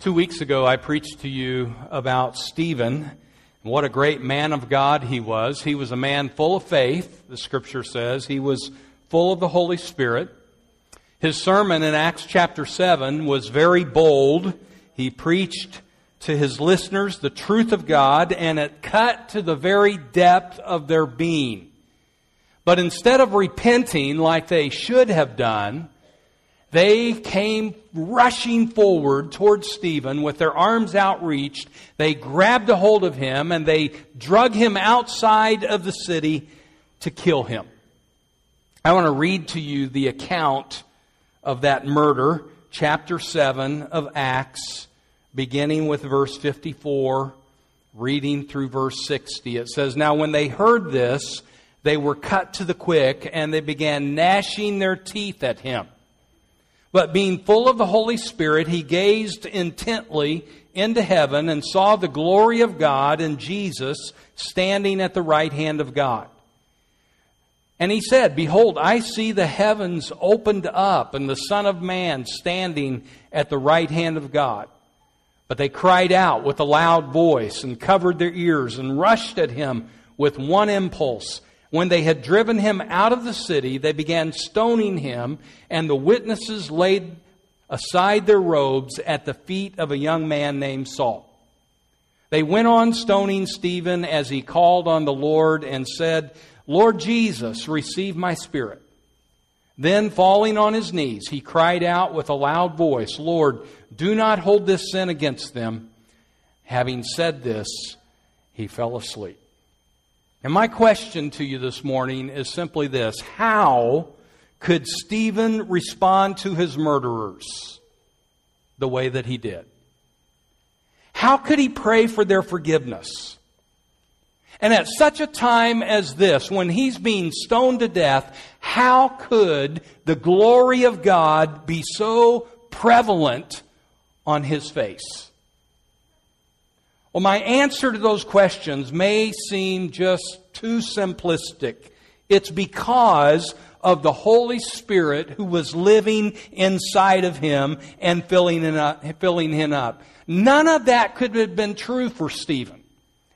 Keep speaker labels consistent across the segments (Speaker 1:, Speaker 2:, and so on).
Speaker 1: Two weeks ago, I preached to you about Stephen. What a great man of God he was. He was a man full of faith, the scripture says. He was full of the Holy Spirit. His sermon in Acts chapter 7 was very bold. He preached to his listeners the truth of God, and it cut to the very depth of their being. But instead of repenting like they should have done, they came rushing forward towards Stephen with their arms outreached. They grabbed a hold of him and they drug him outside of the city to kill him. I want to read to you the account of that murder, chapter 7 of Acts, beginning with verse 54, reading through verse 60. It says, Now when they heard this, they were cut to the quick and they began gnashing their teeth at him. But being full of the Holy Spirit, he gazed intently into heaven and saw the glory of God and Jesus standing at the right hand of God. And he said, Behold, I see the heavens opened up and the Son of Man standing at the right hand of God. But they cried out with a loud voice and covered their ears and rushed at him with one impulse when they had driven him out of the city, they began stoning him, and the witnesses laid aside their robes at the feet of a young man named Saul. They went on stoning Stephen as he called on the Lord and said, Lord Jesus, receive my spirit. Then, falling on his knees, he cried out with a loud voice, Lord, do not hold this sin against them. Having said this, he fell asleep. And my question to you this morning is simply this How could Stephen respond to his murderers the way that he did? How could he pray for their forgiveness? And at such a time as this, when he's being stoned to death, how could the glory of God be so prevalent on his face? Well, my answer to those questions may seem just too simplistic. It's because of the Holy Spirit who was living inside of him and filling, up, uh, filling him up. None of that could have been true for Stephen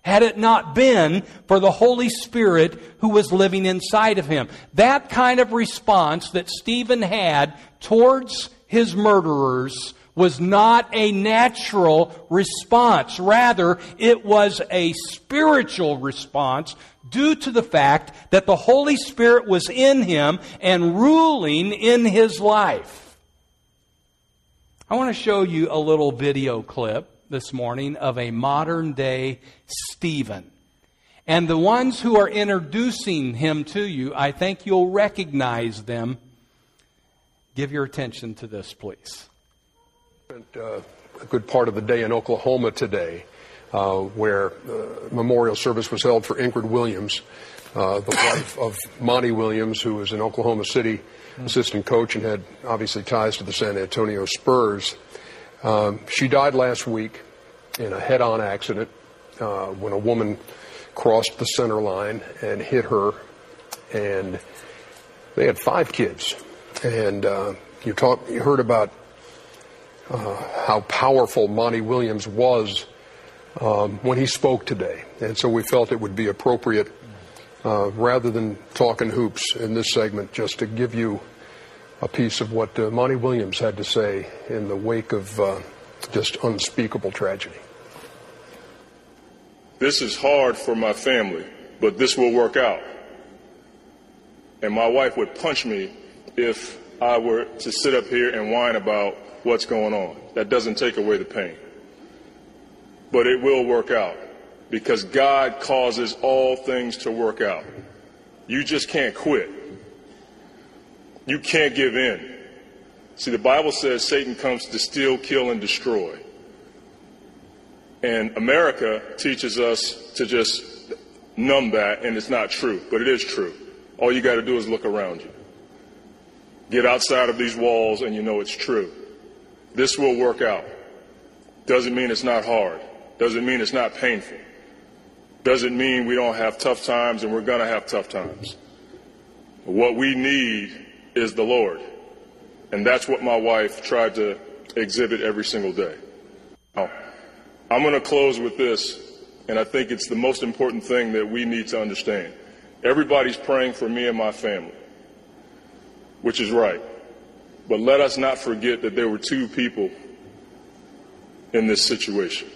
Speaker 1: had it not been for the Holy Spirit who was living inside of him. That kind of response that Stephen had towards his murderers was not a natural response. Rather, it was a spiritual response due to the fact that the Holy Spirit was in him and ruling in his life. I want to show you a little video clip this morning of a modern day Stephen. And the ones who are introducing him to you, I think you'll recognize them. Give your attention to this, please
Speaker 2: spent uh, a good part of the day in Oklahoma today, uh, where uh, memorial service was held for Ingrid Williams, uh, the wife of Monty Williams, who was an Oklahoma City assistant coach and had obviously ties to the San Antonio Spurs. Um, she died last week in a head-on accident uh, when a woman crossed the center line and hit her, and they had five kids. And uh, you talk, you heard about uh, how powerful Monty Williams was um, when he spoke today. And so we felt it would be appropriate, uh, rather than talking hoops in this segment, just to give you a piece of what uh, Monty Williams had to say in the wake of uh, just unspeakable tragedy.
Speaker 3: This is hard for my family, but this will work out. And my wife would punch me if I were to sit up here and whine about what's going on. That doesn't take away the pain. But it will work out because God causes all things to work out. You just can't quit. You can't give in. See, the Bible says Satan comes to steal, kill, and destroy. And America teaches us to just numb that, and it's not true, but it is true. All you got to do is look around you. Get outside of these walls, and you know it's true. This will work out. Doesn't mean it's not hard. Doesn't mean it's not painful. Doesn't mean we don't have tough times and we're going to have tough times. What we need is the Lord. And that's what my wife tried to exhibit every single day. I'm going to close with this, and I think it's the most important thing that we need to understand. Everybody's praying for me and my family, which is right. But let us not forget that there were two people in this situation.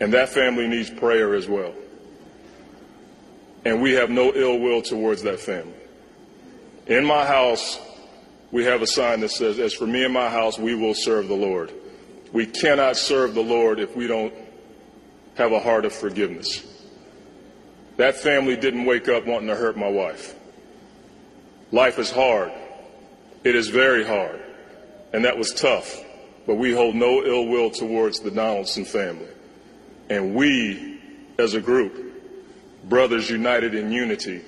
Speaker 3: And that family needs prayer as well. And we have no ill will towards that family. In my house, we have a sign that says, As for me and my house, we will serve the Lord. We cannot serve the Lord if we don't have a heart of forgiveness. That family didn't wake up wanting to hurt my wife. Life is hard. It is very hard. And that was tough. But we hold no ill will towards the Donaldson family. And we, as a group, brothers united in unity,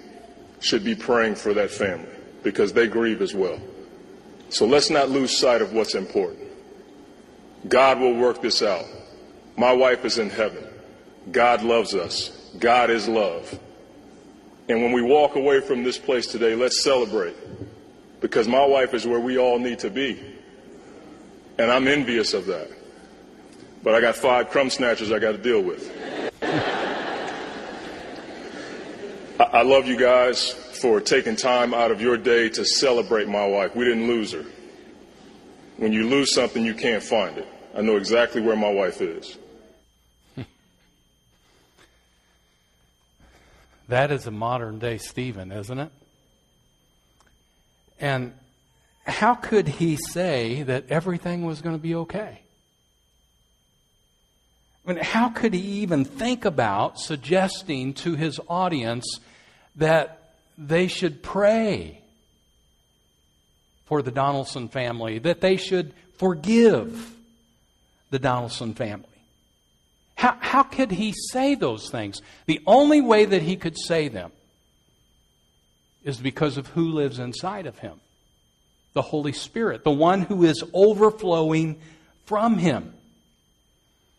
Speaker 3: should be praying for that family because they grieve as well. So let's not lose sight of what's important. God will work this out. My wife is in heaven. God loves us. God is love. And when we walk away from this place today, let's celebrate because my wife is where we all need to be. And I'm envious of that. But I got five crumb snatchers I got to deal with. I love you guys for taking time out of your day to celebrate my wife. We didn't lose her. When you lose something, you can't find it. I know exactly where my wife is.
Speaker 1: That is a modern day Stephen, isn't it? And how could he say that everything was going to be okay? I mean, how could he even think about suggesting to his audience that they should pray for the Donaldson family, that they should forgive the Donaldson family? How, how could he say those things? The only way that he could say them is because of who lives inside of him the Holy Spirit, the one who is overflowing from him.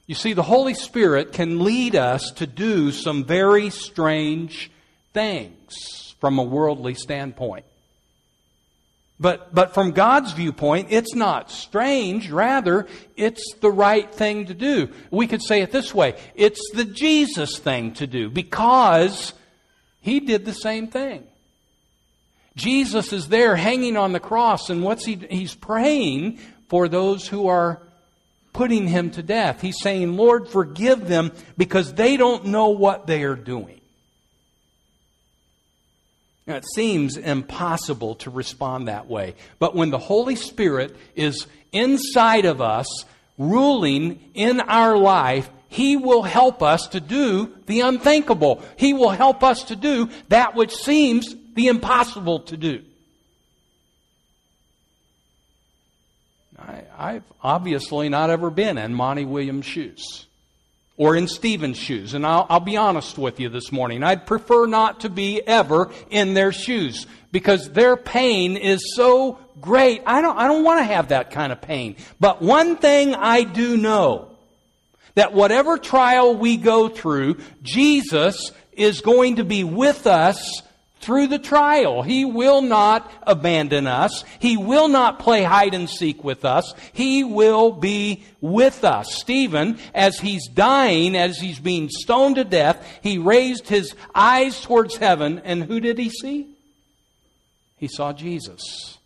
Speaker 1: You see, the Holy Spirit can lead us to do some very strange things from a worldly standpoint. But, but from God's viewpoint, it's not strange. Rather, it's the right thing to do. We could say it this way it's the Jesus thing to do because He did the same thing. Jesus is there hanging on the cross, and what's he? He's praying for those who are putting him to death. He's saying, Lord, forgive them because they don't know what they are doing. Now, it seems impossible to respond that way. But when the Holy Spirit is inside of us, ruling in our life, He will help us to do the unthinkable. He will help us to do that which seems the impossible to do. I, have obviously not ever been in Monty Williams' shoes or in Stephen's shoes. And I'll, I'll be honest with you this morning. I'd prefer not to be ever in their shoes because their pain is so great. I don't, I don't want to have that kind of pain. But one thing I do know that whatever trial we go through, Jesus is going to be with us through the trial. He will not abandon us. He will not play hide and seek with us. He will be with us. Stephen, as he's dying, as he's being stoned to death, he raised his eyes towards heaven, and who did he see? He saw Jesus.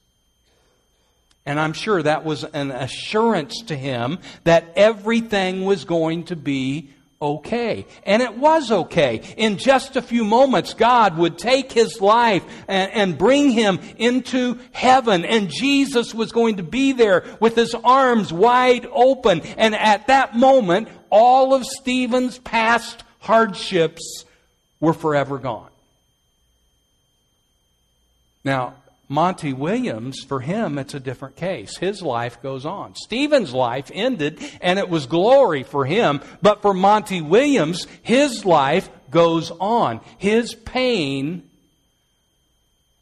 Speaker 1: And I'm sure that was an assurance to him that everything was going to be okay. And it was okay. In just a few moments, God would take his life and, and, bring him into heaven. And Jesus was going to be there with his arms wide open. And at that moment, all of Stephen's past hardships were forever gone. Now, Monty Williams, for him, it's a different case. His life goes on. Stephen's life ended, and it was glory for him. But for Monty Williams, his life goes on. His pain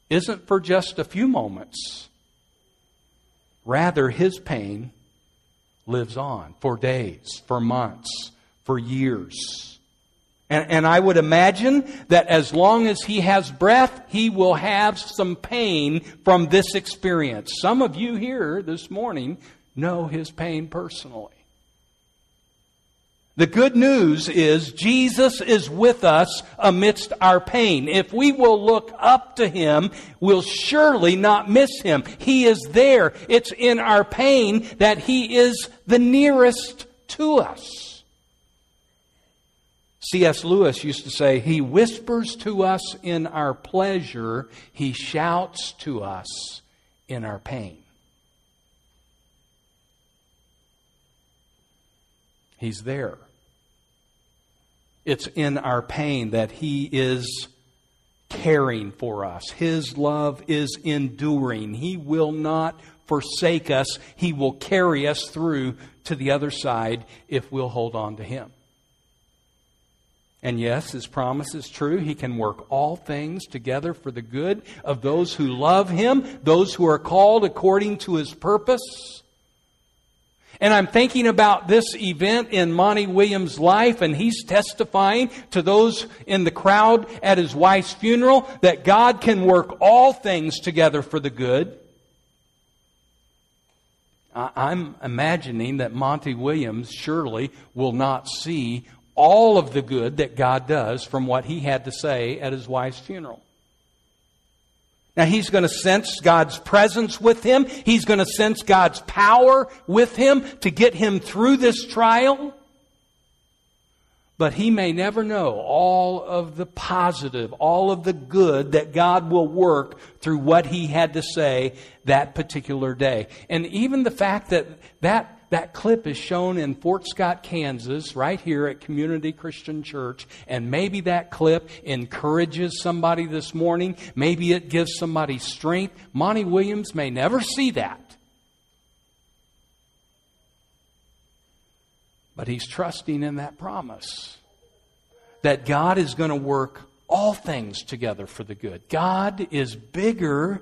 Speaker 1: isn't for just a few moments. Rather, his pain lives on for days, for months, for years. And, and, I would imagine that as long as he has breath, he will have some pain from this experience. Some of you here this morning know his pain personally. The good news is Jesus is with us amidst our pain. If we will look up to Him, we'll surely not miss Him. He is there. It's in our pain that He is the nearest to us. C.S. Lewis used to say, He whispers to us in our pleasure, He shouts to us in our pain. He's there. It's in our pain that He is caring for us. His love is enduring. He will not forsake us. He will carry us through to the other side if we'll hold on to Him. And yes, His promise is true. He can work all things together for the good of those who love Him, those who are called according to His purpose. And I'm thinking about this event in Monty Williams' life, and he's testifying to those in the crowd at his wife's funeral that God can work all things together for the good. I'm imagining that Monty Williams surely will not see all of the good that God does from what he had to say at his wife's funeral. Now he's going to sense God's presence with him. He's going to sense God's power with him to get him through this trial. But he may never know all of the positive, all of the good that God will work through what he had to say that particular day. And even the fact that that that clip is shown in Fort Scott, Kansas, right here at Community Christian Church, and maybe that clip encourages somebody this morning. Maybe it gives somebody strength. Monty Williams may never see that. But he's trusting in that promise that God is going to work all things together for the good. God is bigger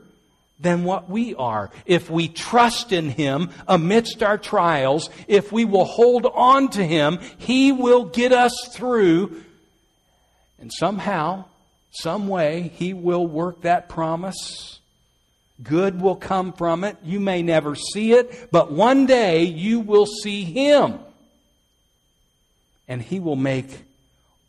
Speaker 1: than what we are. If we trust in Him amidst our trials, if we will hold on to Him, He will get us through. And somehow, some way, He will work that promise. Good will come from it. You may never see it, but one day you will see Him. And He will make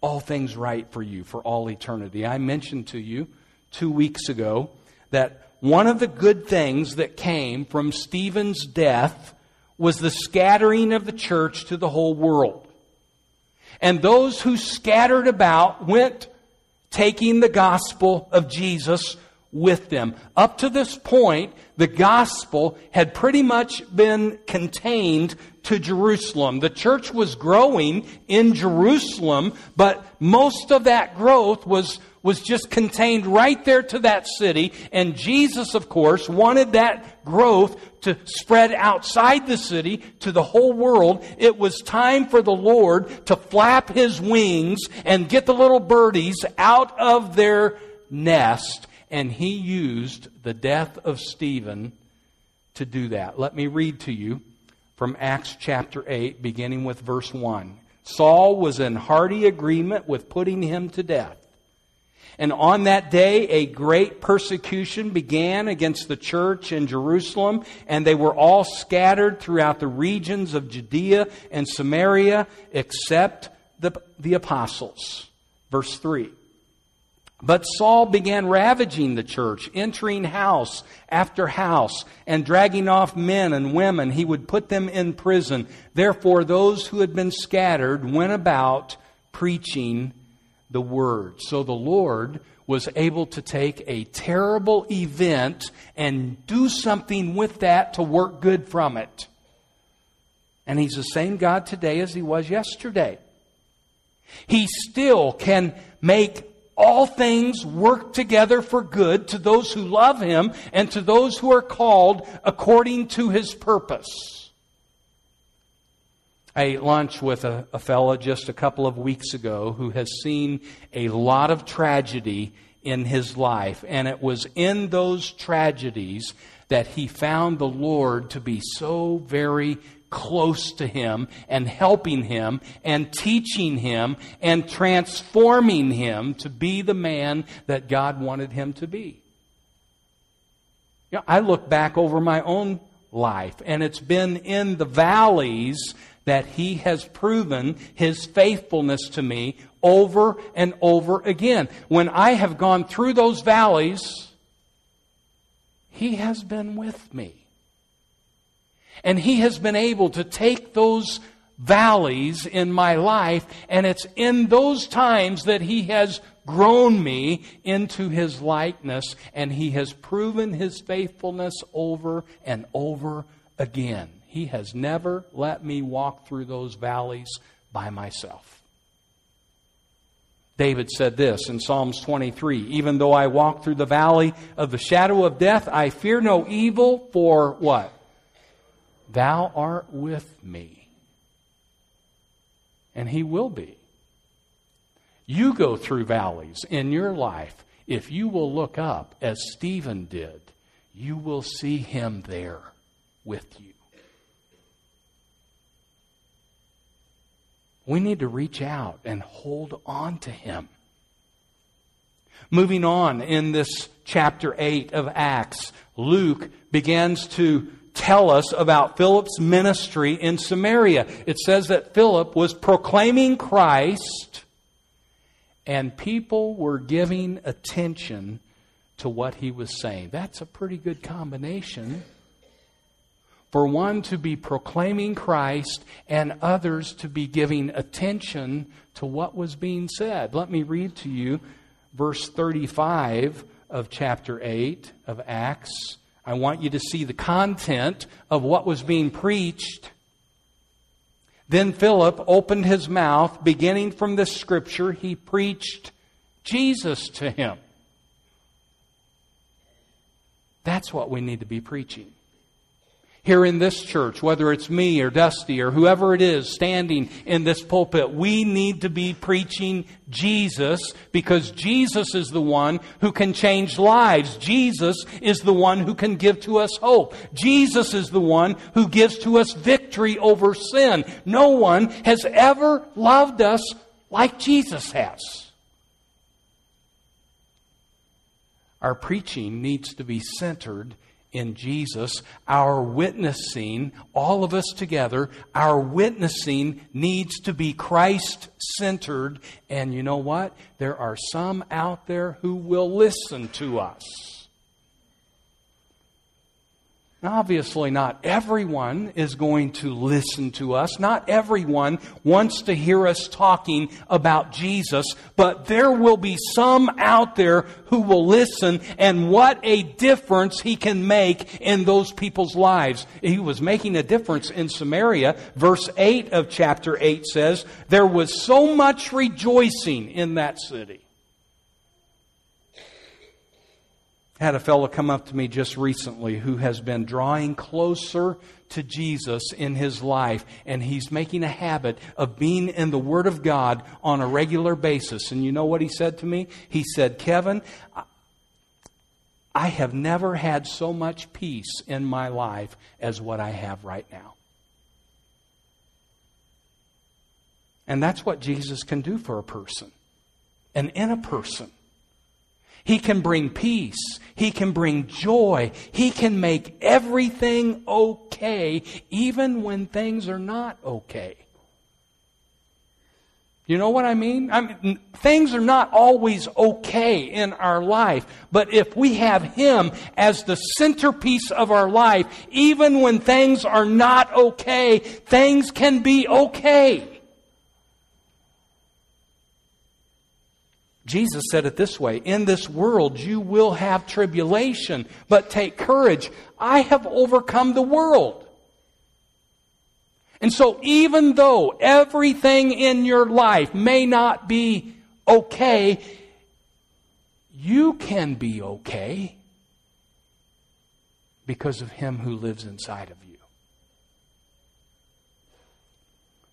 Speaker 1: all things right for you for all eternity. I mentioned to you two weeks ago that one of the good things that came from Stephen's death was the scattering of the church to the whole world. And those who scattered about went taking the gospel of Jesus with them. Up to this point, the gospel had pretty much been contained to Jerusalem. The church was growing in Jerusalem, but most of that growth was was just contained right there to that city. And Jesus, of course, wanted that growth to spread outside the city to the whole world. It was time for the Lord to flap his wings and get the little birdies out of their nest. And he used the death of Stephen to do that. Let me read to you from Acts chapter 8, beginning with verse 1. Saul was in hearty agreement with putting him to death. And on that day, a great persecution began against the church in Jerusalem, and they were all scattered throughout the regions of Judea and Samaria, except the, the apostles. Verse 3. But Saul began ravaging the church, entering house after house, and dragging off men and women. He would put them in prison. Therefore, those who had been scattered went about preaching the Word. So the Lord was able to take a terrible event and do something with that to work good from it. And He's the same God today as He was yesterday. He still can make all things work together for good to those who love Him and to those who are called according to His purpose. I ate lunch with a, a fellow just a couple of weeks ago who has seen a lot of tragedy in his life. And it was in those tragedies that he found the Lord to be so very close to him and helping him and teaching him and transforming him to be the man that God wanted him to be. You know, I look back over my own life, and it's been in the valleys that he has proven his faithfulness to me over and over again. When I have gone through those valleys, he has been with me. And he has been able to take those valleys in my life, and it's in those times that he has grown me into his likeness, and he has proven his faithfulness over and over again. He has never let me walk through those valleys by myself. David said this in Psalms 23 Even though I walk through the valley of the shadow of death, I fear no evil, for what? Thou art with me. And he will be. You go through valleys in your life. If you will look up as Stephen did, you will see him there with you. We need to reach out and hold on to him. Moving on in this chapter 8 of Acts, Luke begins to tell us about Philip's ministry in Samaria. It says that Philip was proclaiming Christ and people were giving attention to what he was saying. That's a pretty good combination. For one to be proclaiming Christ and others to be giving attention to what was being said. Let me read to you verse 35 of chapter 8 of Acts. I want you to see the content of what was being preached. Then Philip opened his mouth, beginning from this scripture, he preached Jesus to him. That's what we need to be preaching here in this church, whether it's me or Dusty or whoever it is standing in this pulpit, we need to be preaching Jesus because Jesus is the one who can change lives. Jesus is the one who can give to us hope. Jesus is the one who gives to us victory over sin. No one has ever loved us like Jesus has. Our preaching needs to be centered in Jesus, our witnessing, all of us together, our witnessing needs to be Christ centered. And you know what? There are some out there who will listen to us. Obviously, not everyone is going to listen to us. Not everyone wants to hear us talking about Jesus, but there will be some out there who will listen, and what a difference he can make in those people's lives. He was making a difference in Samaria. Verse 8 of chapter 8 says, There was so much rejoicing in that city. Had a fellow come up to me just recently who has been drawing closer to Jesus in his life, and he's making a habit of being in the Word of God on a regular basis. And you know what he said to me? He said, Kevin, I have never had so much peace in my life as what I have right now. And that's what Jesus can do for a person and in a person. He can bring peace. He can bring joy. He can make everything okay, even when things are not okay. You know what I mean? I mean? Things are not always okay in our life, but if we have Him as the centerpiece of our life, even when things are not okay, things can be okay. Jesus said it this way In this world you will have tribulation, but take courage. I have overcome the world. And so, even though everything in your life may not be okay, you can be okay because of Him who lives inside of you.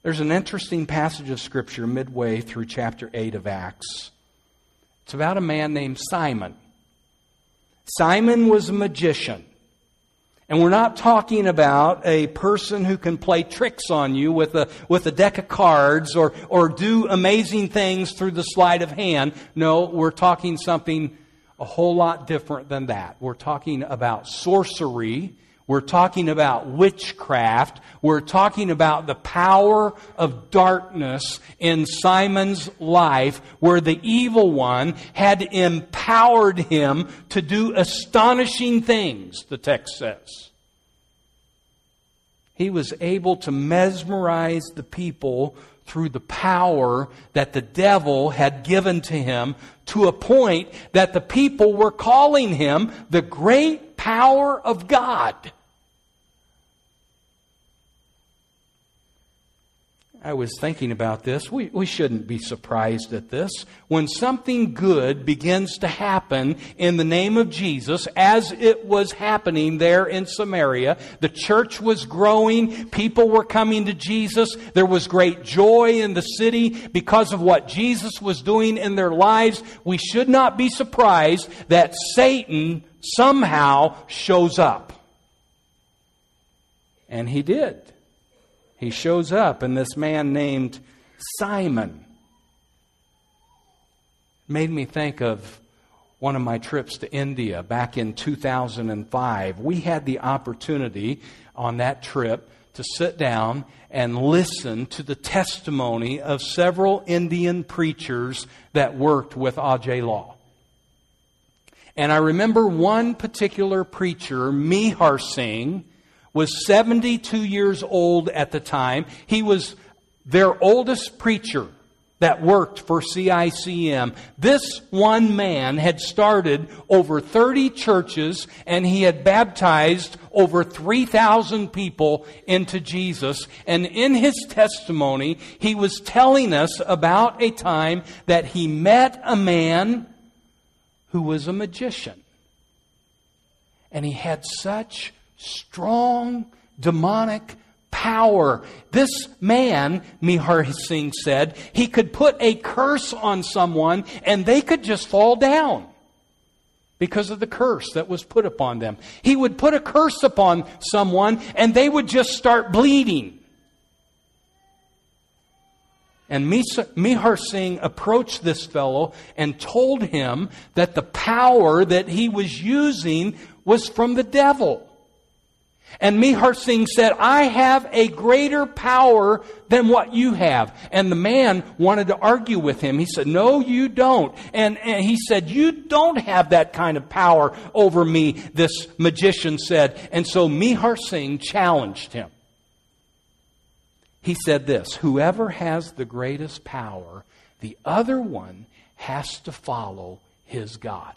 Speaker 1: There's an interesting passage of Scripture midway through chapter 8 of Acts it's about a man named Simon. Simon was a magician. And we're not talking about a person who can play tricks on you with a, with a deck of cards or, or do amazing things through the sleight of hand. No, we're talking something a whole lot different than that. We're talking about sorcery. We're talking about witchcraft. We're talking about the power of darkness in Simon's life where the evil one had empowered him to do astonishing things, the text says. He was able to mesmerize the people through the power that the devil had given to him to a point that the people were calling him the great power of God. I was thinking about this. We, we shouldn't be surprised at this. When something good begins to happen in the name of Jesus, as it was happening there in Samaria, the church was growing, people were coming to Jesus, there was great joy in the city because of what Jesus was doing in their lives. We should not be surprised that Satan somehow shows up. And he did he shows up, and this man named Simon made me think of one of my trips to India back in 2005. We had the opportunity on that trip to sit down and listen to the testimony of several Indian preachers that worked with Ajai Lall. And I remember one particular preacher, Mihar Singh, was 72 years old at the time. He was their oldest preacher that worked for CICM. This one man had started over 30 churches and he had baptized over 3,000 people into Jesus. And in his testimony, he was telling us about a time that he met a man who was a magician. And he had such strong demonic power. This man, Mihar Singh said, he could put a curse on someone and they could just fall down because of the curse that was put upon them. He would put a curse upon someone and they would just start bleeding. And Mihar Singh approached this fellow and told him that the power that he was using was from the devil. And Mihar Singh said, I have a greater power than what you have. And the man wanted to argue with him. He said, No, you don't. And, and he said, You don't have that kind of power over me, this magician said. And so Mihar Singh challenged him. He said this Whoever has the greatest power, the other one has to follow his God.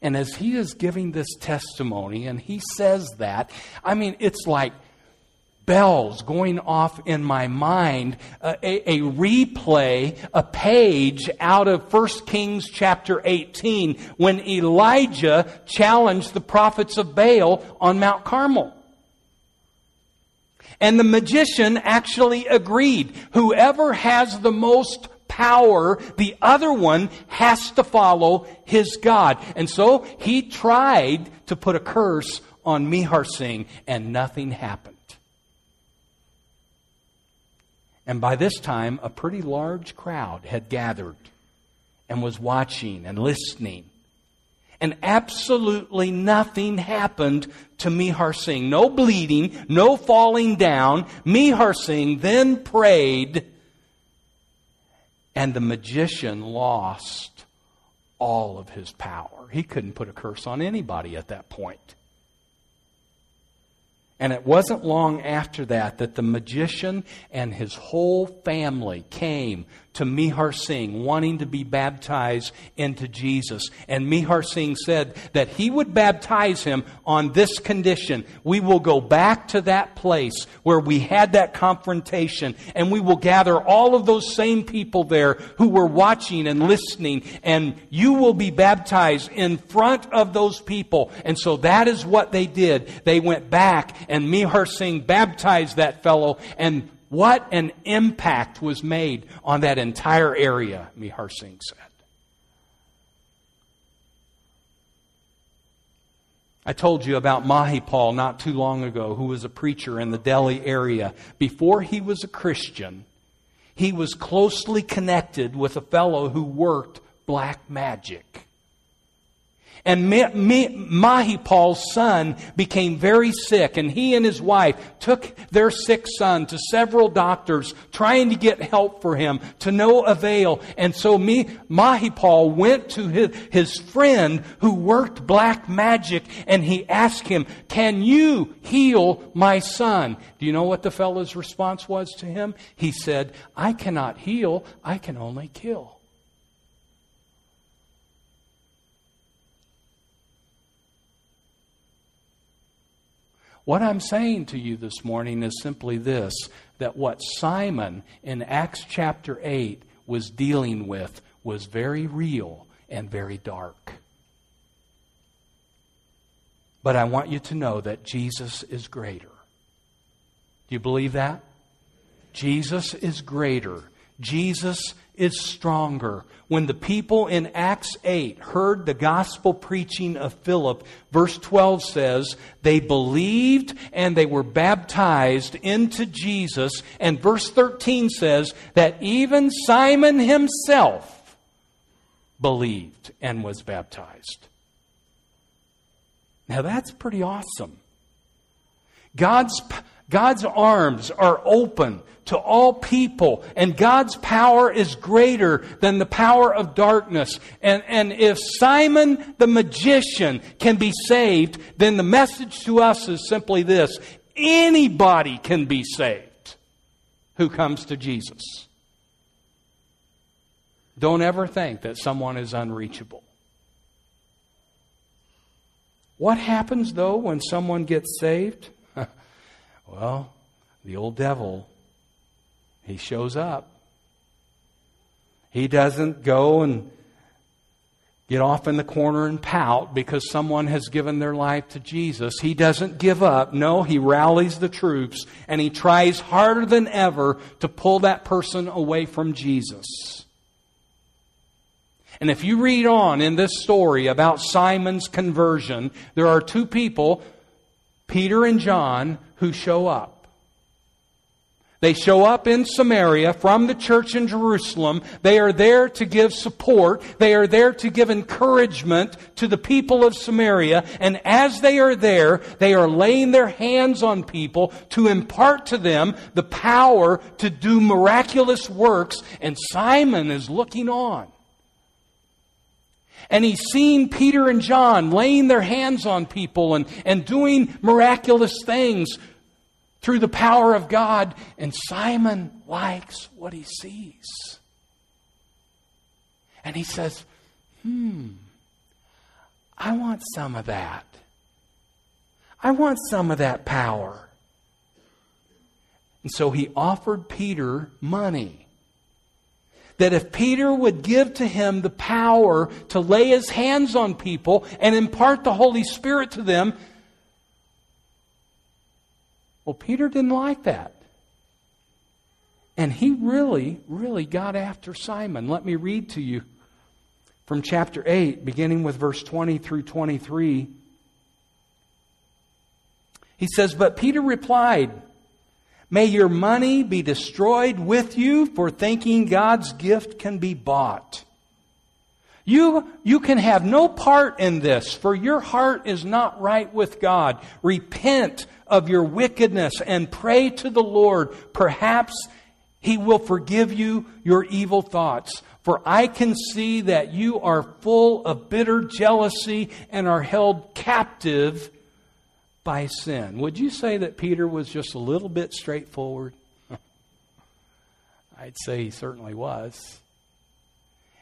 Speaker 1: And as he is giving this testimony and he says that, I mean, it's like bells going off in my mind, uh, a, a, replay, a page out of 1 Kings chapter 18 when Elijah challenged the prophets of Baal on Mount Carmel. And the magician actually agreed. Whoever has the most power, the other one has to follow his God. And so he tried to put a curse on Mihar Singh, and nothing happened. And by this time, a pretty large crowd had gathered and was watching and listening. And absolutely nothing happened to Mihar Singh. No bleeding, no falling down. Mihar Singh then prayed and the magician lost all of his power. He couldn't put a curse on anybody at that point. And it wasn't long after that that the magician and his whole family came to Mihar Singh wanting to be baptized into Jesus. And Mihar Singh said that he would baptize him on this condition. We will go back to that place where we had that confrontation and we will gather all of those same people there who were watching and listening and you will be baptized in front of those people. And so that is what they did. They went back and Mihar Singh baptized that fellow and what an impact was made on that entire area, Mihar Singh said. I told you about Mahipal not too long ago, who was a preacher in the Delhi area. Before he was a Christian, he was closely connected with a fellow who worked black magic. And Mahipal's son became very sick, and he and his wife took their sick son to several doctors trying to get help for him to no avail. And so Mahipal went to his, his friend who worked black magic, and he asked him, Can you heal my son? Do you know what the fellow's response was to him? He said, I cannot heal, I can only kill. What I'm saying to you this morning is simply this that what Simon in Acts chapter 8 was dealing with was very real and very dark. But I want you to know that Jesus is greater. Do you believe that? Jesus is greater. Jesus is stronger. When the people in Acts 8 heard the gospel preaching of Philip, verse 12 says, they believed and they were baptized into Jesus. And verse 13 says that even Simon himself believed and was baptized. Now that's pretty awesome. God's, God's arms are open to all people, and God's power is greater than the power of darkness. And, and if Simon the magician can be saved, then the message to us is simply this anybody can be saved who comes to Jesus. Don't ever think that someone is unreachable. What happens, though, when someone gets saved? Well, the old devil he shows up. He doesn't go and get off in the corner and pout because someone has given their life to Jesus. He doesn't give up. No, he rallies the troops and he tries harder than ever to pull that person away from Jesus. And if you read on in this story about Simon's conversion, there are two people, Peter and John, who show up. They show up in Samaria from the church in Jerusalem. They are there to give support. They are there to give encouragement to the people of Samaria. And as they are there, they are laying their hands on people to impart to them the power to do miraculous works. And Simon is looking on. And he's seen Peter and John laying their hands on people and, and doing miraculous things through the power of God, and Simon likes what he sees. And he says, Hmm, I want some of that. I want some of that power. And so he offered Peter money. That if Peter would give to him the power to lay his hands on people and impart the Holy Spirit to them, well, Peter didn't like that. And he really, really got after Simon. Let me read to you from chapter 8, beginning with verse 20 through 23. He says, But Peter replied, May your money be destroyed with you for thinking God's gift can be bought. You, you can have no part in this, for your heart is not right with God. Repent of your wickedness and pray to the Lord. Perhaps He will forgive you your evil thoughts. For I can see that you are full of bitter jealousy and are held captive by sin. Would you say that Peter was just a little bit straightforward? I'd say he certainly was.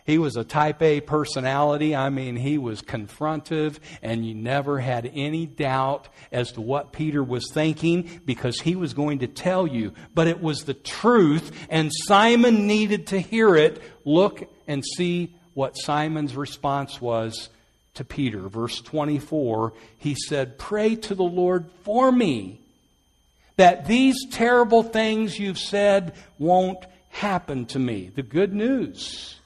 Speaker 1: He was a type A personality. I mean, he was confrontive, and you never had any doubt as to what Peter was thinking because he was going to tell you. But it was the truth, and Simon needed to hear it. Look and see what Simon's response was to Peter. Verse 24, he said, Pray to the Lord for me that these terrible things you've said won't happen to me. The good news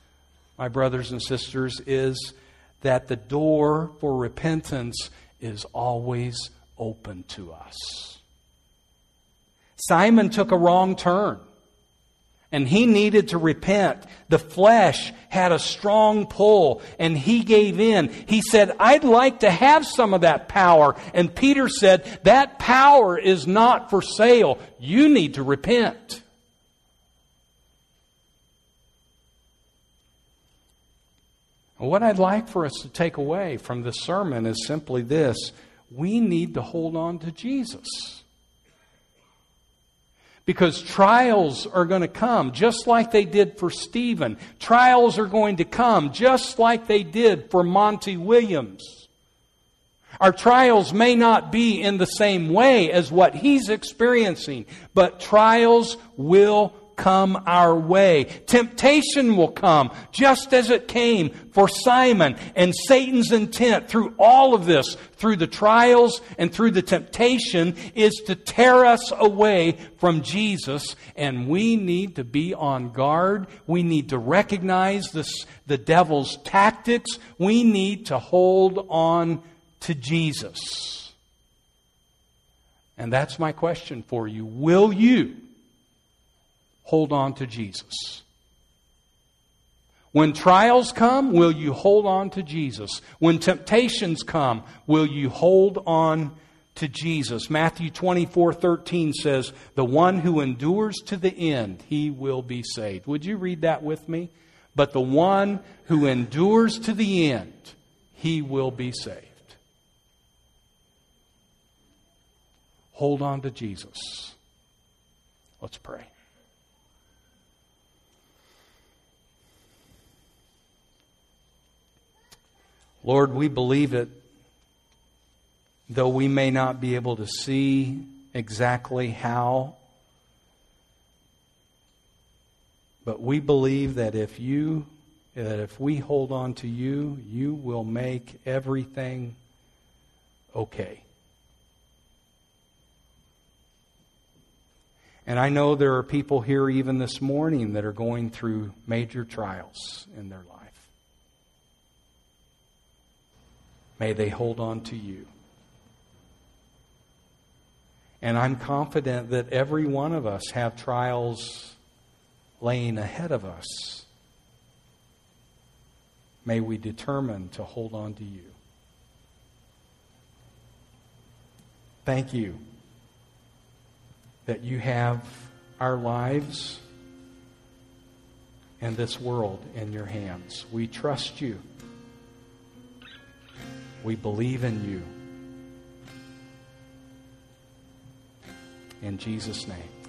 Speaker 1: my brothers and sisters, is that the door for repentance is always open to us. Simon took a wrong turn. And he needed to repent. The flesh had a strong pull and he gave in. He said, I'd like to have some of that power. And Peter said, that power is not for sale. You need to repent. What I'd like for us to take away from this sermon is simply this we need to hold on to Jesus. Because trials are going to come just like they did for Stephen. Trials are going to come just like they did for Monty Williams. Our trials may not be in the same way as what he's experiencing, but trials will come our way. Temptation will come just as it came for Simon and Satan's intent through all of this, through the trials and through the temptation, is to tear us away from Jesus. And we need to be on guard. We need to recognize this, the devil's tactics. We need to hold on to Jesus. And that's my question for you. Will you? Hold on to Jesus. When trials come, will you hold on to Jesus? When temptations come, will you hold on to Jesus? Matthew 24 13 says, The one who endures to the end, he will be saved. Would you read that with me? But the one who endures to the end, he will be saved. Hold on to Jesus. Let's pray. Lord, we believe it, though we may not be able to see exactly how. But we believe that if you that if we hold on to you, you will make everything okay. And I know there are people here even this morning that are going through major trials in their life. May they hold on to you. And I'm confident that every one of us have trials laying ahead of us. May we determine to hold on to you. Thank you that you have our lives and this world in your hands. We trust you. We believe in you. In Jesus' name.